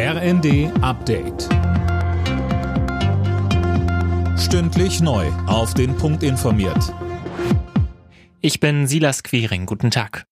RND Update. Stündlich neu. Auf den Punkt informiert. Ich bin Silas Quiring. Guten Tag.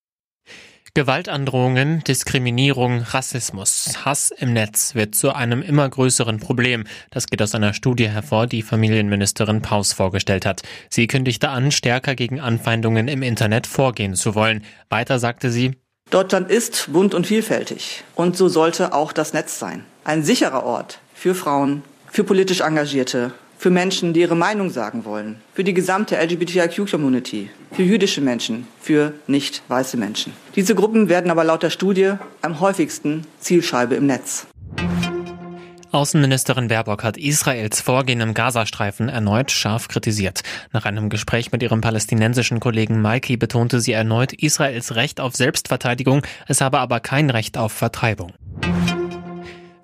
Gewaltandrohungen, Diskriminierung, Rassismus, Hass im Netz wird zu einem immer größeren Problem. Das geht aus einer Studie hervor, die Familienministerin Paus vorgestellt hat. Sie kündigte an, stärker gegen Anfeindungen im Internet vorgehen zu wollen. Weiter sagte sie, Deutschland ist bunt und vielfältig. Und so sollte auch das Netz sein. Ein sicherer Ort für Frauen, für politisch Engagierte, für Menschen, die ihre Meinung sagen wollen, für die gesamte LGBTIQ-Community, für jüdische Menschen, für nicht weiße Menschen. Diese Gruppen werden aber laut der Studie am häufigsten Zielscheibe im Netz. Außenministerin Baerbock hat Israels Vorgehen im Gazastreifen erneut scharf kritisiert. Nach einem Gespräch mit ihrem palästinensischen Kollegen Malki betonte sie erneut Israels Recht auf Selbstverteidigung, es habe aber kein Recht auf Vertreibung.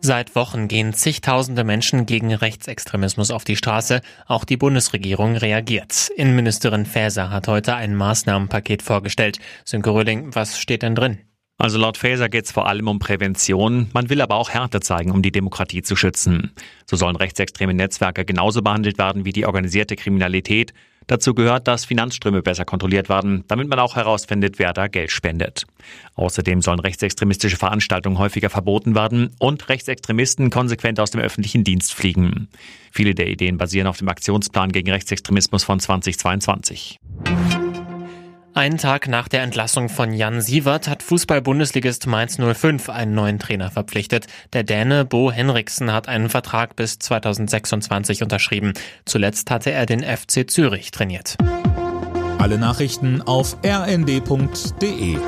Seit Wochen gehen zigtausende Menschen gegen Rechtsextremismus auf die Straße. Auch die Bundesregierung reagiert. Innenministerin Faeser hat heute ein Maßnahmenpaket vorgestellt. Sönke Röhling, was steht denn drin? Also laut Faeser geht es vor allem um Prävention. Man will aber auch Härte zeigen, um die Demokratie zu schützen. So sollen rechtsextreme Netzwerke genauso behandelt werden wie die organisierte Kriminalität. Dazu gehört, dass Finanzströme besser kontrolliert werden, damit man auch herausfindet, wer da Geld spendet. Außerdem sollen rechtsextremistische Veranstaltungen häufiger verboten werden und Rechtsextremisten konsequent aus dem öffentlichen Dienst fliegen. Viele der Ideen basieren auf dem Aktionsplan gegen Rechtsextremismus von 2022. Einen Tag nach der Entlassung von Jan Sievert hat Fußball-Bundesligist Mainz 05 einen neuen Trainer verpflichtet. Der Däne Bo Henriksen hat einen Vertrag bis 2026 unterschrieben. Zuletzt hatte er den FC Zürich trainiert. Alle Nachrichten auf rnd.de